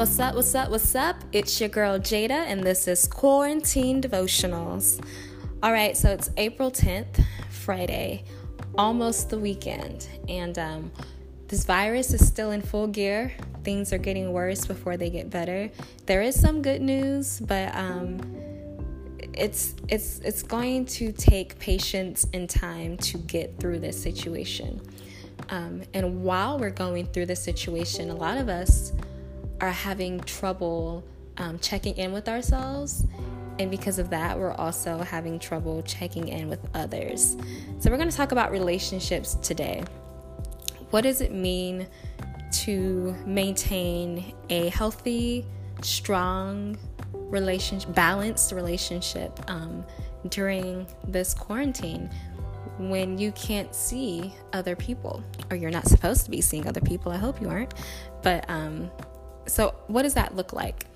What's up, what's up, what's up? It's your girl Jada, and this is Quarantine Devotionals. All right, so it's April 10th, Friday, almost the weekend, and um, this virus is still in full gear. Things are getting worse before they get better. There is some good news, but um, it's it's it's going to take patience and time to get through this situation. Um, and while we're going through this situation, a lot of us are having trouble um, checking in with ourselves. And because of that, we're also having trouble checking in with others. So, we're going to talk about relationships today. What does it mean to maintain a healthy, strong, relationship, balanced relationship um, during this quarantine when you can't see other people or you're not supposed to be seeing other people? I hope you aren't. But um, so, what does that look like?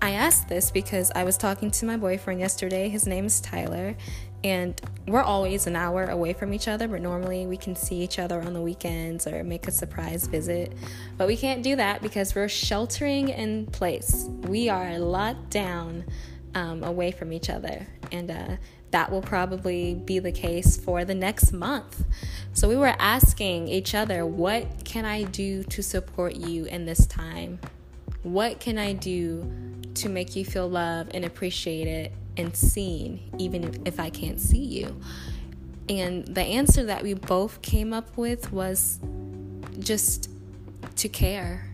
I asked this because I was talking to my boyfriend yesterday. His name is Tyler, and we're always an hour away from each other, but normally we can see each other on the weekends or make a surprise visit. But we can't do that because we're sheltering in place. We are locked down um, away from each other, and uh, that will probably be the case for the next month. So we were asking each other, What can I do to support you in this time? What can I do to make you feel loved and appreciated and seen, even if I can't see you? And the answer that we both came up with was just to care,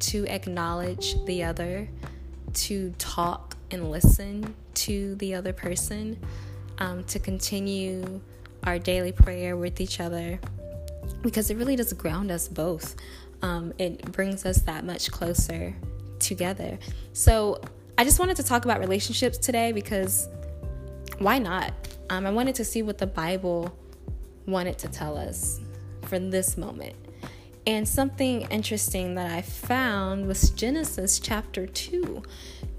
to acknowledge the other, to talk and listen to the other person, um, to continue our daily prayer with each other, because it really does ground us both um, it brings us that much closer together. So I just wanted to talk about relationships today because why not? Um, I wanted to see what the Bible wanted to tell us for this moment. And something interesting that I found was Genesis chapter 2.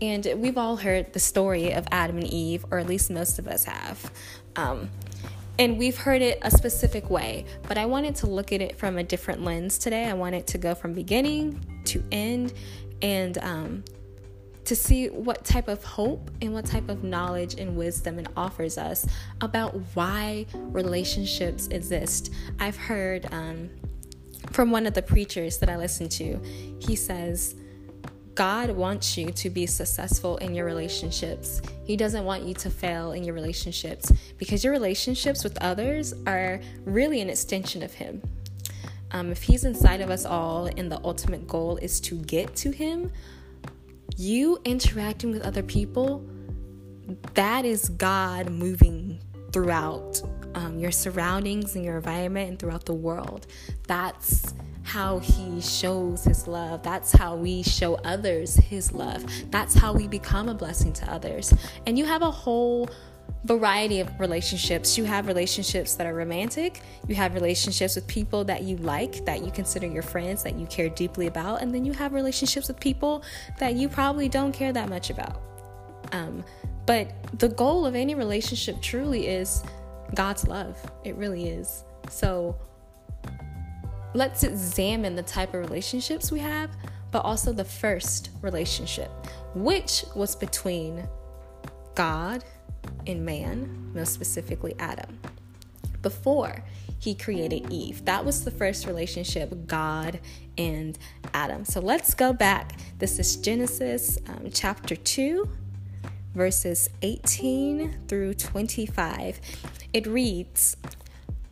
And we've all heard the story of Adam and Eve, or at least most of us have. Um, and we've heard it a specific way, but I wanted to look at it from a different lens today. I wanted to go from beginning to end and um, to see what type of hope and what type of knowledge and wisdom it offers us about why relationships exist. I've heard um, from one of the preachers that I listen to, he says, God wants you to be successful in your relationships. He doesn't want you to fail in your relationships because your relationships with others are really an extension of Him. Um, if He's inside of us all and the ultimate goal is to get to Him, you interacting with other people, that is God moving throughout um, your surroundings and your environment and throughout the world. That's how he shows his love. That's how we show others his love. That's how we become a blessing to others. And you have a whole variety of relationships. You have relationships that are romantic, you have relationships with people that you like, that you consider your friends, that you care deeply about, and then you have relationships with people that you probably don't care that much about. Um, but the goal of any relationship truly is God's love. It really is. So, let's examine the type of relationships we have, but also the first relationship, which was between God and man, most specifically Adam, before he created Eve. That was the first relationship, God and Adam. So let's go back. This is Genesis um, chapter 2, verses 18 through 25. It reads,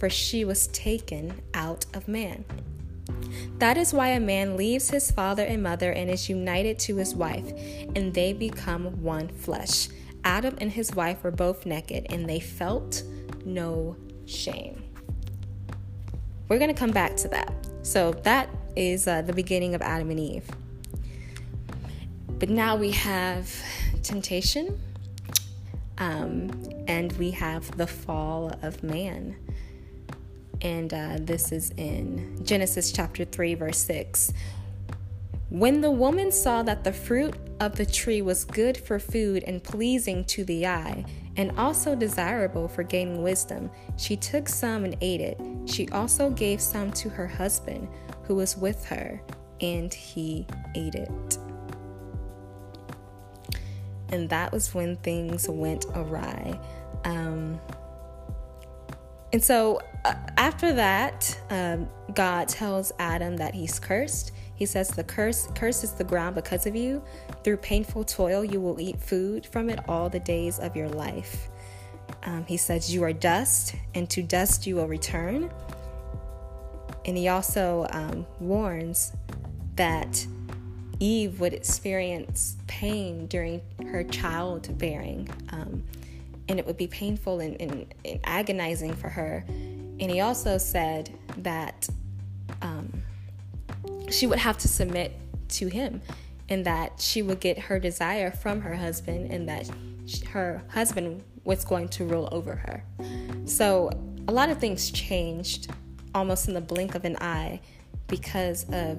for she was taken out of man. That is why a man leaves his father and mother and is united to his wife, and they become one flesh. Adam and his wife were both naked, and they felt no shame. We're going to come back to that. So, that is uh, the beginning of Adam and Eve. But now we have temptation, um, and we have the fall of man. And uh, this is in Genesis chapter 3, verse 6. When the woman saw that the fruit of the tree was good for food and pleasing to the eye, and also desirable for gaining wisdom, she took some and ate it. She also gave some to her husband who was with her, and he ate it. And that was when things went awry. Um, and so after that, um, God tells Adam that he's cursed. He says, The curse, curse is the ground because of you. Through painful toil, you will eat food from it all the days of your life. Um, he says, You are dust, and to dust you will return. And he also um, warns that Eve would experience pain during her childbearing, um, and it would be painful and, and, and, agonizing for her. And he also said that um, she would have to submit to him, and that she would get her desire from her husband, and that her husband was going to rule over her. So a lot of things changed almost in the blink of an eye because of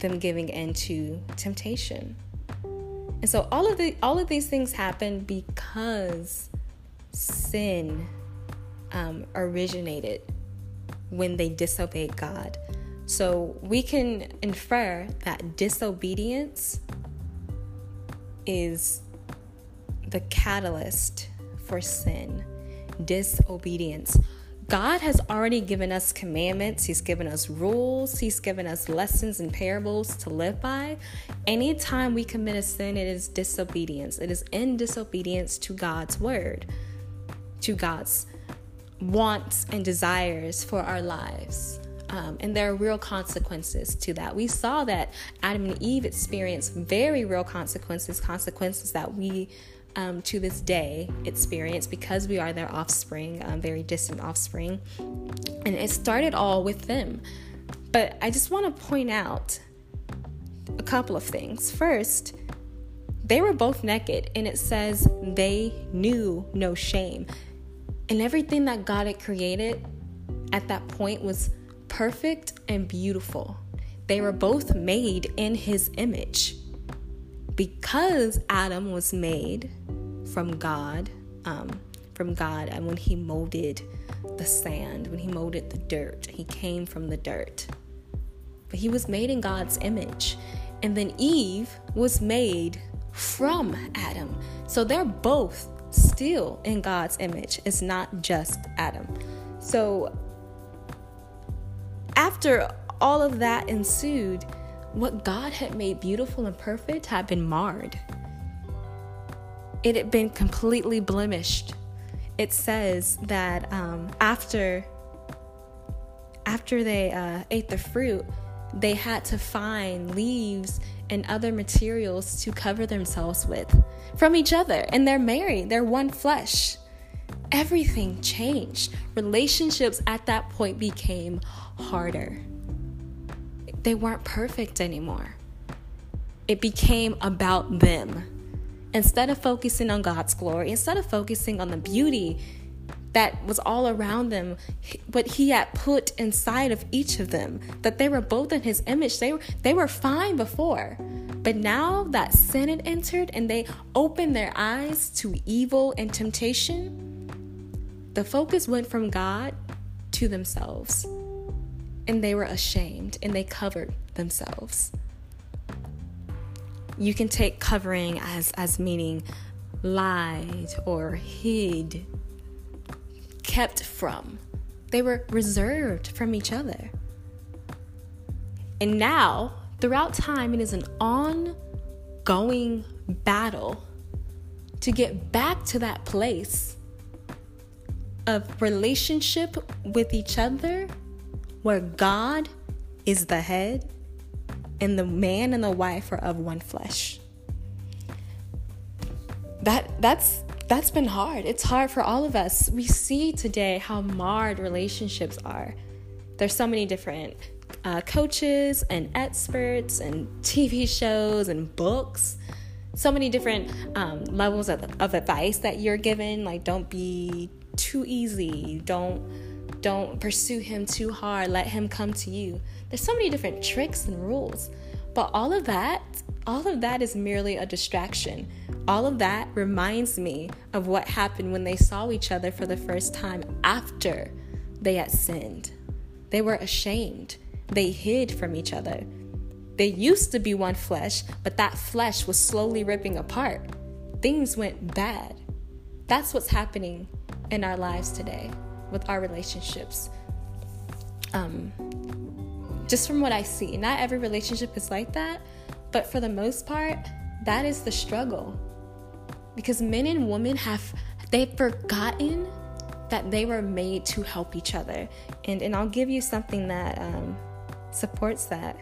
them giving in to temptation. And so all of the all of these things happen because sin um, originated when they disobeyed God. So we can infer that disobedience is the catalyst for sin. Disobedience. God has already given us commandments, He's given us rules, He's given us lessons and parables to live by. Anytime we commit a sin, it is disobedience. It is in disobedience to God's word, to God's wants and desires for our lives. Um, and there are real consequences to that. We saw that Adam and Eve experienced very real consequences, consequences that we um, to this day experience because we are their offspring, um, very distant offspring. And it started all with them. But I just want to point out a couple of things. First, they were both naked, and it says they knew no shame. And everything that God had created at that point was perfect and beautiful. They were both made in his image. Because Adam was made from God, um, from God, and when He molded the sand, when He molded the dirt, He came from the dirt. But He was made in God's image. And then Eve was made from Adam. So they're both still in God's image. It's not just Adam. So after all of that ensued, what God had made beautiful and perfect had been marred it had been completely blemished. It says that um, after after they uh, ate the fruit, they had to find leaves and other materials to cover themselves with from each other. And they're married, they're one flesh. Everything changed. Relationships at that point became harder. They weren't perfect anymore. It became about them instead of focusing on God's glory, instead of focusing on the beauty that was all around them, what He had put inside of each of them, that they were both in His image, they were, they were fine before. But now that sin had entered and they opened their eyes to evil and temptation, the focus went from God to themselves. And they were ashamed and they covered themselves you can take covering as as meaning lied or hid kept from they were reserved from each other And now, throughout time, it is an ongoing battle to get back to that place of relationship with each other where God is the head and the man and the wife are of one flesh. That that's that's been hard. It's hard for all of us. We see today how marred relationships are. There's so many different uh, coaches and experts and TV shows and books. So many different um, levels of, of advice that you're given. Like, don't be too easy. Don't don't pursue him too hard. Let him come to you. There's so many different tricks and rules. But all of that, all of that is merely a distraction. All of that reminds me of what happened when they saw each other for the first time after they had sinned. They were ashamed. They hid from each other. They used to be one flesh, but that flesh was slowly ripping apart. Things went bad. That's what's happening in our lives today with our relationships. Um, just from what I see, not every relationship is like that, but for the most part, that is the struggle. Because men and women have they've forgotten that they were made to help each other. And and I'll give you something that um, supports that.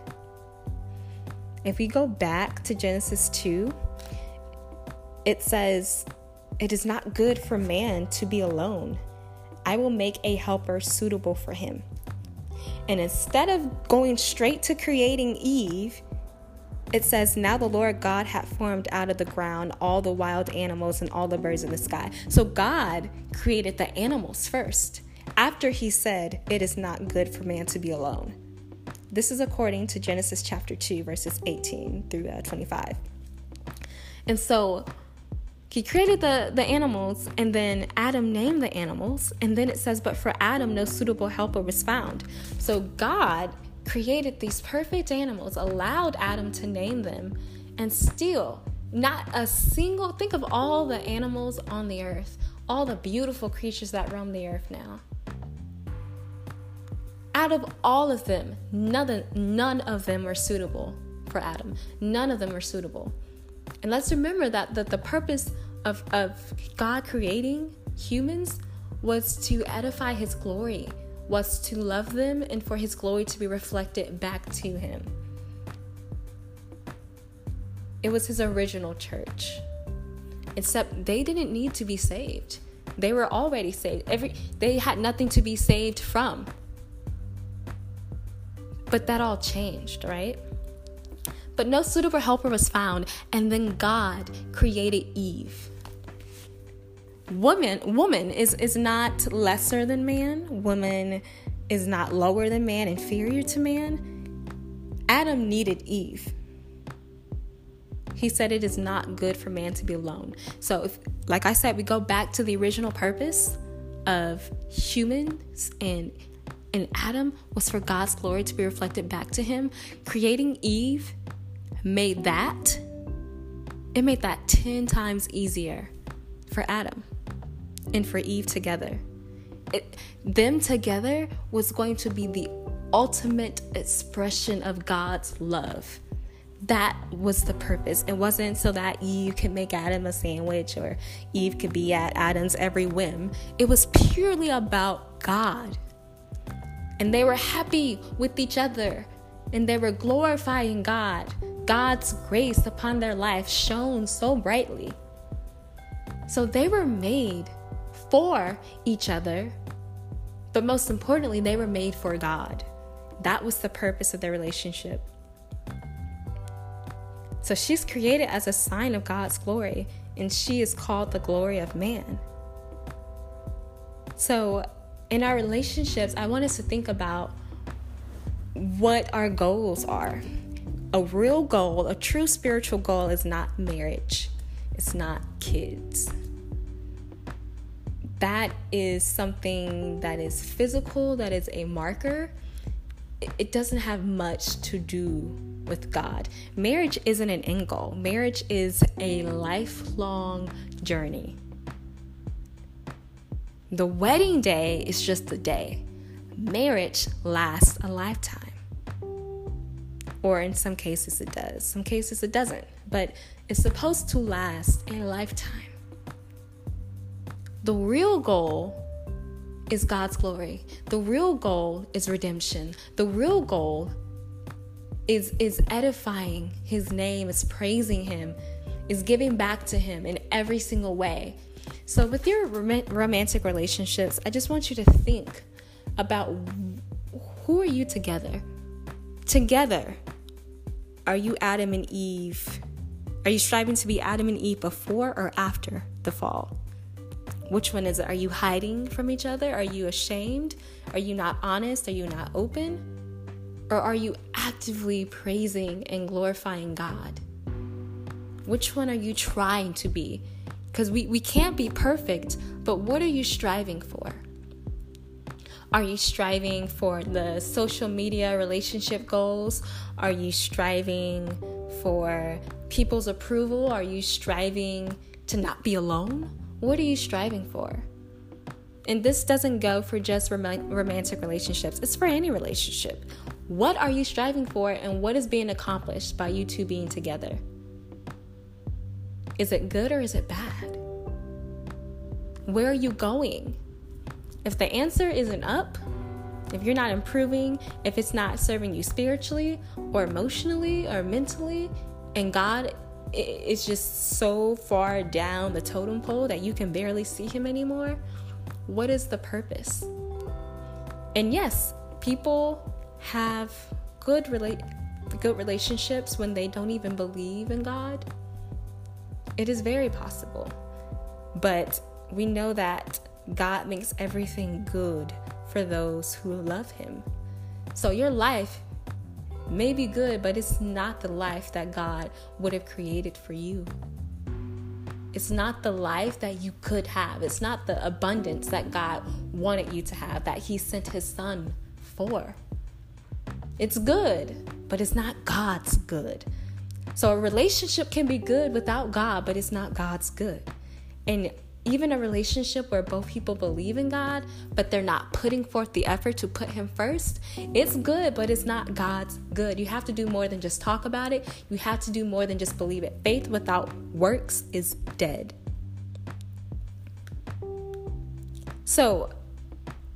If we go back to Genesis 2, it says, It is not good for man to be alone. I will make a helper suitable for him. And instead of going straight to creating Eve, it says, Now the Lord God had formed out of the ground all the wild animals and all the birds of the sky. So God created the animals first, after he said, It is not good for man to be alone. This is according to Genesis chapter 2, verses 18 through uh, 25. And so he created the, the animals, and then Adam named the animals. And then it says, But for Adam, no suitable helper was found. So God created these perfect animals, allowed Adam to name them, and still, not a single, think of all the animals on the earth, all the beautiful creatures that roam the earth now. Out of all of them, none, none of them were suitable for Adam. None of them were suitable. And let's remember that, that the purpose of, of God creating humans was to edify his glory, was to love them and for his glory to be reflected back to him. It was his original church. Except they didn't need to be saved. They were already saved. Every they had nothing to be saved from. But that all changed, right? But no suitable helper was found, and then God created Eve. Woman, woman is, is not lesser than man. Woman is not lower than man, inferior to man. Adam needed Eve. He said it is not good for man to be alone. So, if, like I said, we go back to the original purpose of humans and and Adam was for God's glory to be reflected back to him. Creating Eve made that, it made that 10 times easier for Adam and for Eve together. It, them together was going to be the ultimate expression of God's love. That was the purpose. It wasn't so that you could make Adam a sandwich or Eve could be at Adam's every whim. It was purely about God. And they were happy with each other and they were glorifying God. God's grace upon their life shone so brightly. So they were made for each other, but most importantly, they were made for God. That was the purpose of their relationship. So she's created as a sign of God's glory, and she is called the glory of man. So, in our relationships, I want us to think about what our goals are a real goal, a true spiritual goal, is not marriage, it's not kids. That is something that is physical, that is a marker. It doesn't have much to do with God. Marriage isn't an end goal, marriage is a lifelong journey. The wedding day is just the day, marriage lasts a lifetime. Or in some cases, it does. Some cases, it doesn't. But it's supposed to last a lifetime. The real goal is God's glory. The real goal is redemption. The real goal is is edifying his name, is praising him, is giving back to him in every single way. So with your rom- romantic relationships, I just want you to think about who are you together? Together. Are you Adam and Eve? Are you striving to be Adam and Eve before or after the fall? Which one is it? Are you hiding from each other? Are you ashamed? Are you not honest? Are you not open? Or are you actively praising and glorifying God? Which one are you trying to be? Because we, we can't be perfect, but what are you striving for? Are you striving for the social media relationship goals? Are you striving for people's approval? Are you striving to not be alone? What are you striving for? And this doesn't go for just rom- romantic relationships, it's for any relationship. What are you striving for, and what is being accomplished by you two being together? Is it good or is it bad? Where are you going? If the answer isn't up, if you're not improving, if it's not serving you spiritually or emotionally or mentally, and God it's just so far down the totem pole that you can barely see him anymore, what is the purpose? And yes, people have good relate good relationships when they don't even believe in God. It is very possible. But we know that God makes everything good for those who love him. So your life may be good, but it's not the life that God would have created for you. It's not the life that you could have. It's not the abundance that God wanted you to have, that He sent His Son for. It's good, but it's not God's good. So a relationship can be good without God, but it's not God's good. And even a relationship where both people believe in God, but they're not putting forth the effort to put Him first, it's good, but it's not God's good. You have to do more than just talk about it, you have to do more than just believe it. Faith without works is dead. So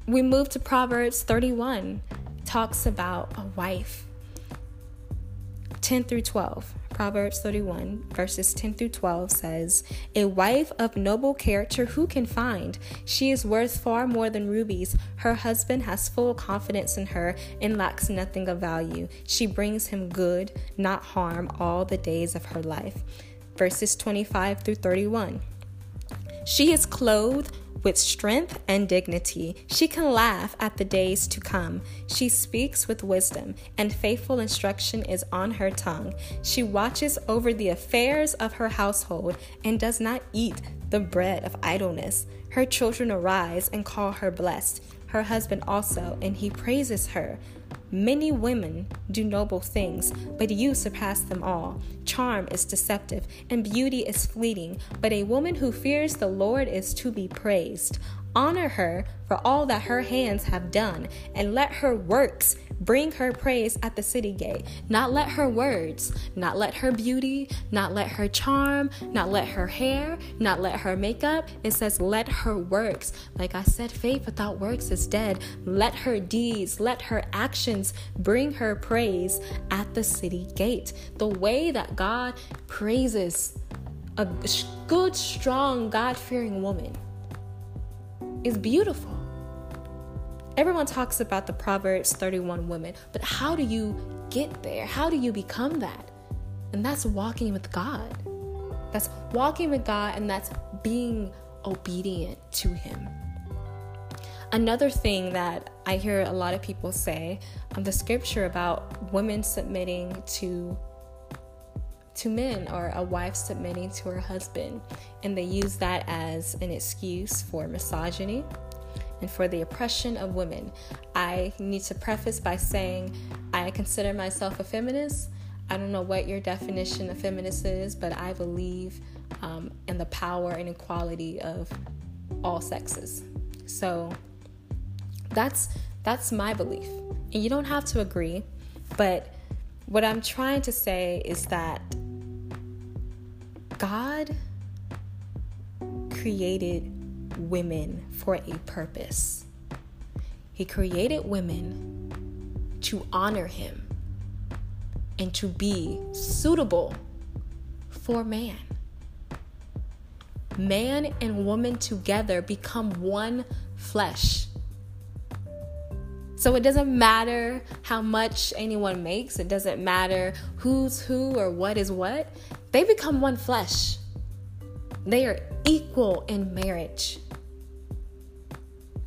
we move to Proverbs 31, talks about a wife. 10 through 12. Proverbs 31, verses 10 through 12 says, A wife of noble character who can find? She is worth far more than rubies. Her husband has full confidence in her and lacks nothing of value. She brings him good, not harm, all the days of her life. Verses 25 through 31. She is clothed with strength and dignity. She can laugh at the days to come. She speaks with wisdom, and faithful instruction is on her tongue. She watches over the affairs of her household and does not eat the bread of idleness. Her children arise and call her blessed, her husband also, and he praises her. Many women do noble things, but you surpass them all. Charm is deceptive, and beauty is fleeting, but a woman who fears the Lord is to be praised. Honor her for all that her hands have done, and let her works bring her praise at the city gate. Not let her words, not let her beauty, not let her charm, not let her hair, not let her makeup. It says, let her works. Like I said, faith without works is dead. Let her deeds, let her actions bring her praise at the city gate. The way that God praises a good, strong, God fearing woman is beautiful. Everyone talks about the Proverbs 31 women, but how do you get there? How do you become that? And that's walking with God. That's walking with God and that's being obedient to Him. Another thing that I hear a lot of people say um, the scripture about women submitting to to men or a wife submitting to her husband and they use that as an excuse for misogyny and for the oppression of women. I need to preface by saying I consider myself a feminist. I don't know what your definition of feminist is, but I believe um, in the power and equality of all sexes. So that's that's my belief, and you don't have to agree, but what I'm trying to say is that God created women for a purpose. He created women to honor Him and to be suitable for man. Man and woman together become one flesh. So it doesn't matter how much anyone makes, it doesn't matter who's who or what is what. They become one flesh. They are equal in marriage.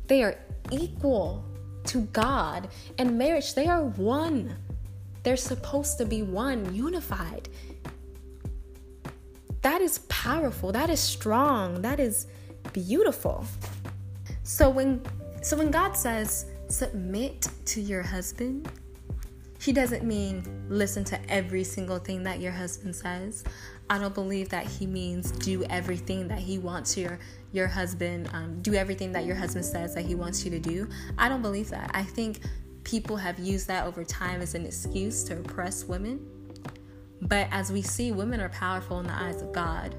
They are equal to God. In marriage, they are one. They're supposed to be one, unified. That is powerful. That is strong. That is beautiful. So when so when God says submit to your husband, he doesn't mean listen to every single thing that your husband says. I don't believe that he means do everything that he wants your your husband um, do everything that your husband says that he wants you to do. I don't believe that. I think people have used that over time as an excuse to oppress women. But as we see, women are powerful in the eyes of God,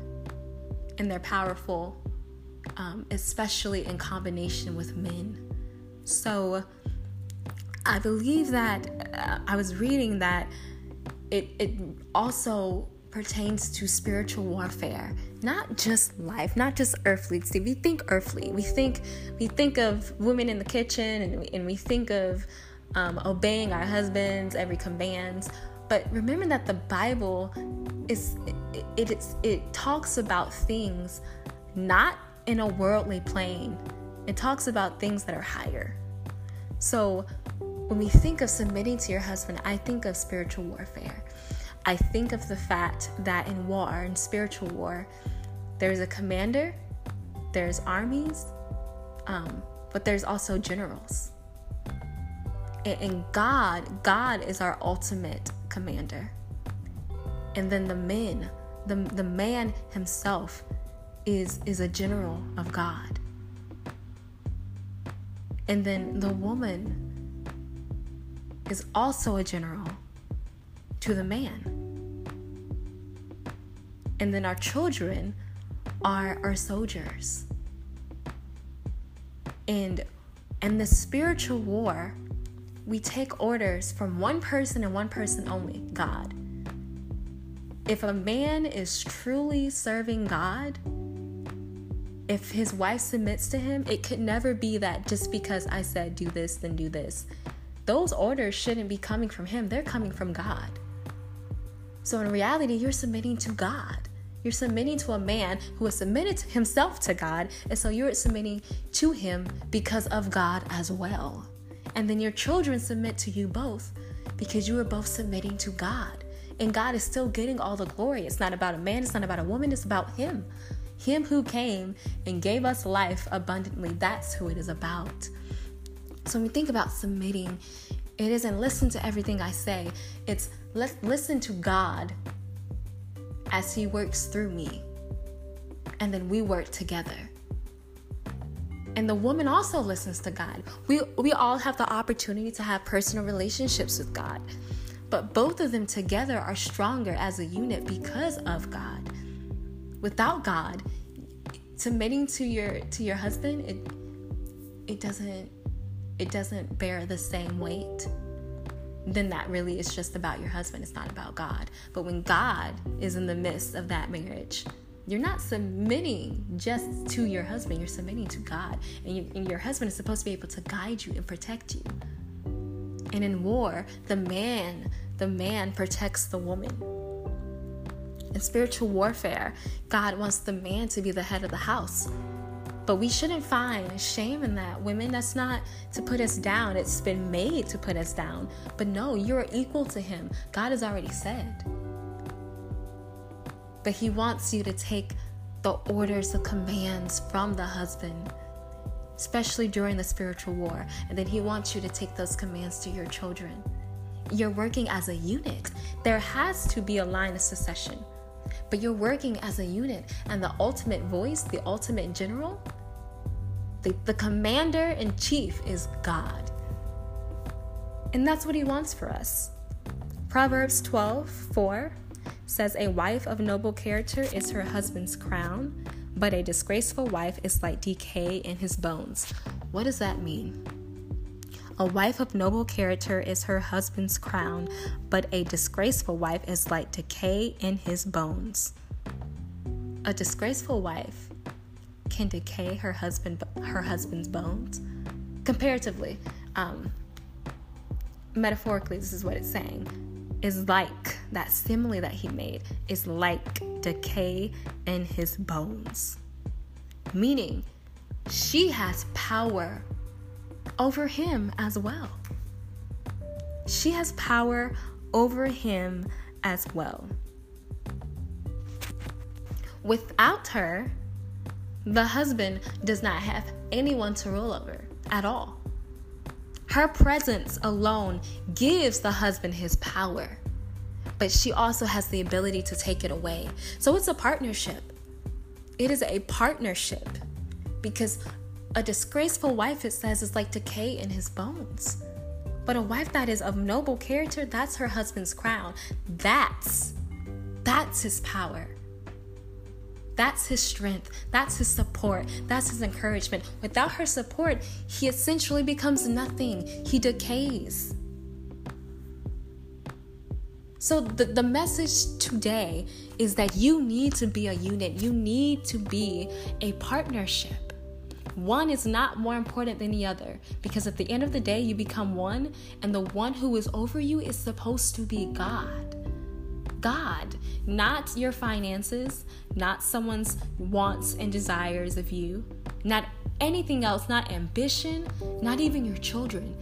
and they're powerful, um, especially in combination with men. So I believe that uh, I was reading that it it also pertains to spiritual warfare, not just life, not just earthly. See, we think earthly. We think we think of women in the kitchen, and we, and we think of um, obeying our husbands every command. But remember that the Bible is it, it, it, it talks about things not in a worldly plane. It talks about things that are higher. So when we think of submitting to your husband, I think of spiritual warfare. I think of the fact that in war, in spiritual war, there's a commander, there's armies, um, but there's also generals. And, and God, God is our ultimate commander. And then the men, the, the man himself is, is a general of God. And then the woman is also a general to the man. And then our children are our soldiers. And in the spiritual war, we take orders from one person and one person only God. If a man is truly serving God, if his wife submits to him, it could never be that just because I said do this, then do this. Those orders shouldn't be coming from him, they're coming from God. So in reality, you're submitting to God. You're submitting to a man who has submitted himself to God, and so you're submitting to him because of God as well. And then your children submit to you both because you are both submitting to God. And God is still getting all the glory. It's not about a man, it's not about a woman, it's about Him. Him who came and gave us life abundantly. That's who it is about. So when we think about submitting, it isn't listen to everything I say, it's let's listen to God as He works through me. And then we work together. And the woman also listens to God. We, we all have the opportunity to have personal relationships with God. But both of them together are stronger as a unit because of God. Without God, submitting to your to your husband, it it doesn't it doesn't bear the same weight then that really is just about your husband. It's not about God. But when God is in the midst of that marriage, you're not submitting just to your husband, you're submitting to God. And, you, and, your husband is supposed to be able to guide you and protect you. And in war, the man, the man protects the woman. In spiritual warfare, God wants the man to be the head of the house. But we shouldn't find shame in that. Women, that's not to put us down. It's been made to put us down. But no, you're equal to him. God has already said but he wants you to take the orders, the commands from the husband, especially during the spiritual war. And then he wants you to take those commands to your children. You're working as a unit. There has to be a line of succession, but you're working as a unit. And the ultimate voice, the ultimate general, the, the commander in chief is God. And that's what he wants for us Proverbs 12 4 says, A wife of noble character is her husband's crown, but a disgraceful wife is like decay in his bones. What does that mean? A wife of noble character is her husband's crown, but a disgraceful wife is like decay in his bones. A disgraceful wife can decay her husband her husband's bones? Comparatively um, metaphorically this is what it's saying. Is like that simile that he made is like decay in his bones. Meaning she has power over him as well she has power over him as well without her the husband does not have anyone to rule over at all. Her presence alone gives the husband his power, but she also has the ability to take it away. So it's a partnership. It is a partnership because a disgraceful wife, it says, is like decay in his bones. But a wife that is of noble character, that's her husband's crown. That's that's his power. That's his strength. That's his support. That's his encouragement. Without her support, he essentially becomes nothing. He decays. So, the, the message today is that you need to be a unit, you need to be a partnership. One is not more important than the other because at the end of the day, you become one, and the one who is over you is supposed to be God. God, not your finances, not someone's wants and desires of you, not anything else, not ambition, not even your children.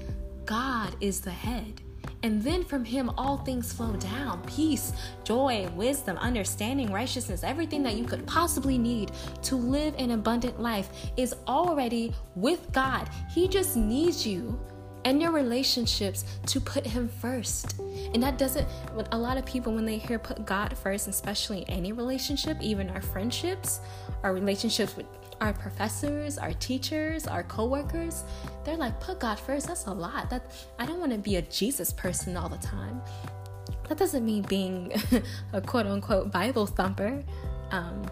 God is the head. And then from him, all things flow down peace, joy, wisdom, understanding, righteousness, everything that you could possibly need to live an abundant life is already with God. He just needs you and your relationships to put Him first. And that doesn't, a lot of people, when they hear put God first, especially any relationship, even our friendships, our relationships with our professors, our teachers, our coworkers, they're like, put God first. That's a lot. That I don't want to be a Jesus person all the time. That doesn't mean being a quote unquote Bible thumper. Um,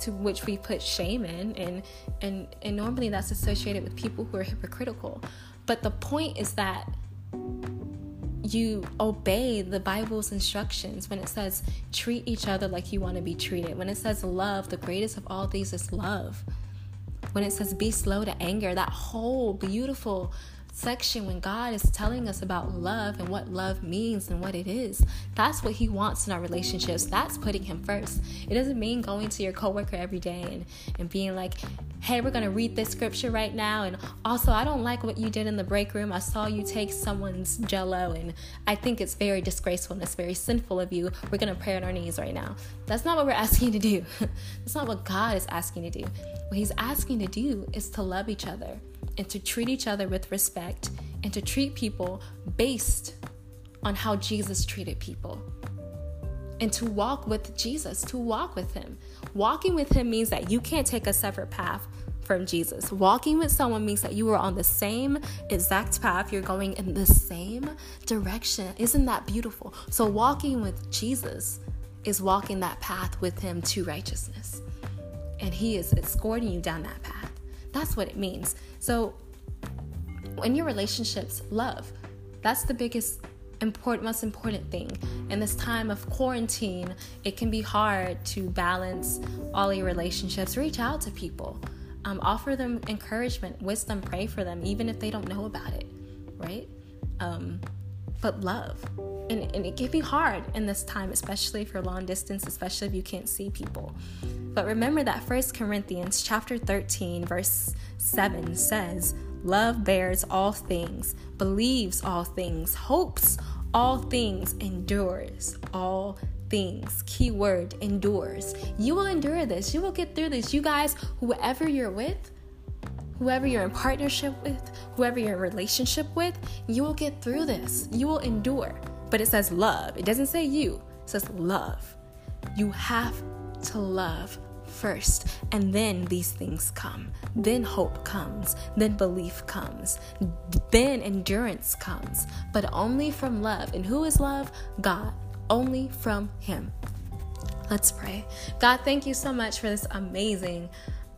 to which we put shame in and and and normally that's associated with people who are hypocritical but the point is that you obey the Bible's instructions when it says treat each other like you want to be treated. When it says love, the greatest of all these is love. When it says be slow to anger, that whole beautiful section when God is telling us about love and what love means and what it is. That's what He wants in our relationships. That's putting Him first. It doesn't mean going to your coworker every day and, and being like, hey, we're going to read this scripture right now. And also, I don't like what you did in the break room. I saw you take someone's jello, and I think it's very disgraceful and it's very sinful of you. We're going to pray on our knees right now. That's not what we're asking you to do. That's not what God is asking to do. What He's asking to do is to love each other and to treat each other with respect and to treat people based on how Jesus treated people. And to walk with Jesus, to walk with Him. Walking with Him means that you can't take a separate path from Jesus. Walking with someone means that you are on the same exact path, you're going in the same direction. Isn't that beautiful? So, walking with Jesus is walking that path with Him to righteousness. And He is escorting you down that path. That's what it means. So, in your relationships, love. That's the biggest important most important thing in this time of quarantine it can be hard to balance all your relationships reach out to people um, offer them encouragement wisdom pray for them even if they don't know about it right um, but love and, and it can be hard in this time especially if you're long distance especially if you can't see people but remember that First corinthians chapter 13 verse 7 says love bears all things believes all things hopes all things endures all things keyword endures you will endure this you will get through this you guys whoever you're with whoever you're in partnership with, whoever you're in relationship with, you will get through this. You will endure. But it says love. It doesn't say you, it says love. You have to love first, and then these things come. Then hope comes. Then belief comes. Then endurance comes. But only from love. And who is love? God. Only from Him. Let's pray. God, thank you so much for this amazing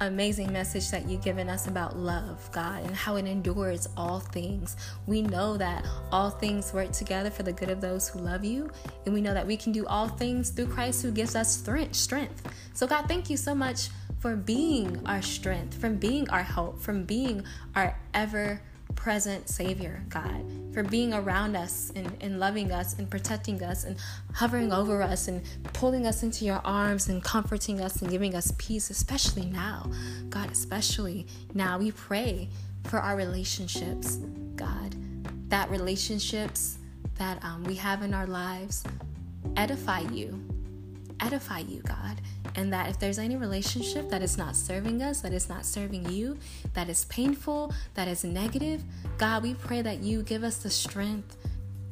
amazing message that you've given us about love, God, and how it endures all things. We know that all things work together for the good of those who love you, and we know that we can do all things through Christ who gives us strength. So, God, thank you so much for being our strength, from being our hope, from being our ever present Savior, God, for being around us and, and loving us and protecting us and hovering over us and pulling us into your arms and comforting us and giving us peace, especially now. God, especially now, we pray for our relationships, God, that relationships that um, we have in our lives edify you, edify you, God and that if there's any relationship that is not serving us, that is not serving you, that is painful, that is negative, God, we pray that you give us the strength,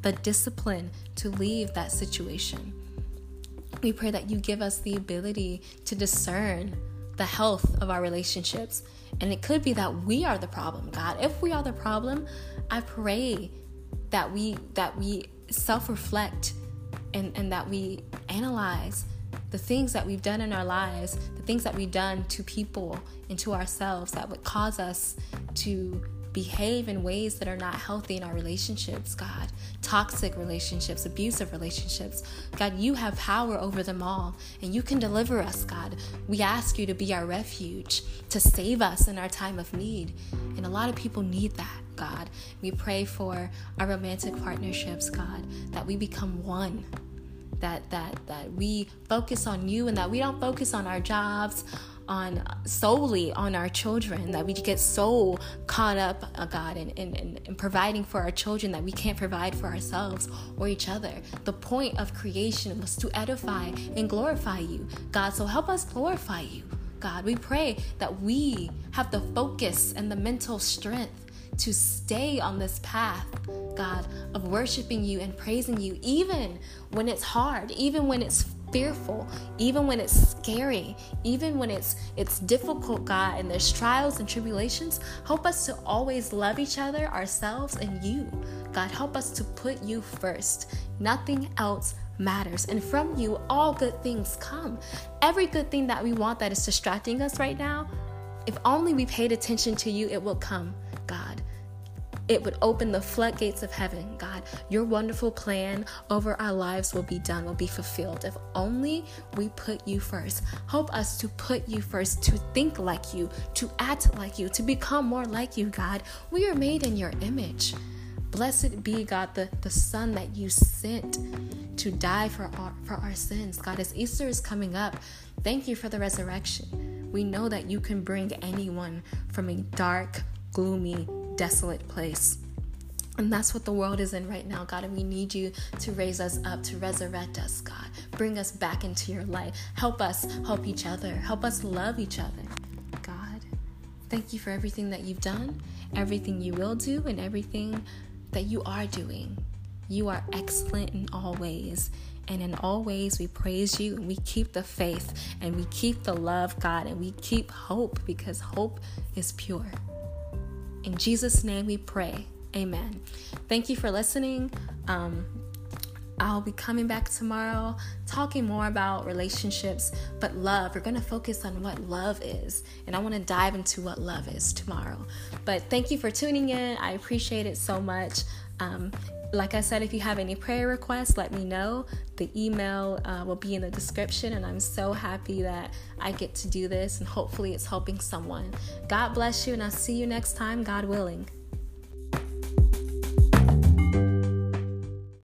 the discipline to leave that situation. We pray that you give us the ability to discern the health of our relationships. And it could be that we are the problem, God. If we are the problem, I pray that we that we self-reflect and, and that we analyze the things that we've done in our lives, the things that we've done to people and to ourselves that would cause us to behave in ways that are not healthy in our relationships, God. Toxic relationships, abusive relationships. God, you have power over them all and you can deliver us, God. We ask you to be our refuge, to save us in our time of need. And a lot of people need that. God, we pray for our romantic partnerships, God, that we become one that that that we focus on you and that we don't focus on our jobs on solely on our children that we get so caught up uh, god in, in, in, providing for our children that we can't provide for ourselves or each other. The point of creation was to edify and glorify you. God so help us glorify you. God we pray that we have the focus and the mental strength to stay on this path, God, of worshiping you and praising you, even when it's hard, even when it's fearful, even when it's scary, even when it's it's difficult, God, and there's trials and tribulations. Help us to always love each other, ourselves, and you. God, help us to put you first. Nothing else matters. And from you, all good things come. Every good thing that we want that is distracting us right now, if only we paid attention to you, it will come. God. It would open the floodgates of heaven, God. Your wonderful plan over our lives will be done, will be fulfilled. If only we put you first. Help us to put you first, to think like you, to act like you, to become more like you, God. We are made in your image. Blessed be God, the, the Son that you sent to die for our, for our sins. God, as Easter is coming up, thank you for the resurrection. We know that you can bring anyone from a dark, gloomy, desolate place. And that's what the world is in right now, God. And we need you to raise us up, to resurrect us, God. Bring us back into your light. Help us help each other. Help us love each other, God. Thank you for everything that you've done, everything you will do, and everything that you are doing. You are excellent in all ways. And in all ways, we praise you and we keep the faith and we keep the love, God, and we keep hope because hope is pure. In Jesus' name we pray. Amen. Thank you for listening. Um, I'll be coming back tomorrow talking more about relationships, but love. We're going to focus on what love is, and I want to dive into what love is tomorrow. But thank you for tuning in. I appreciate it so much. Um, like I said, if you have any prayer requests, let me know. The email uh, will be in the description, and I'm so happy that I get to do this, and hopefully, it's helping someone. God bless you, and I'll see you next time, God willing.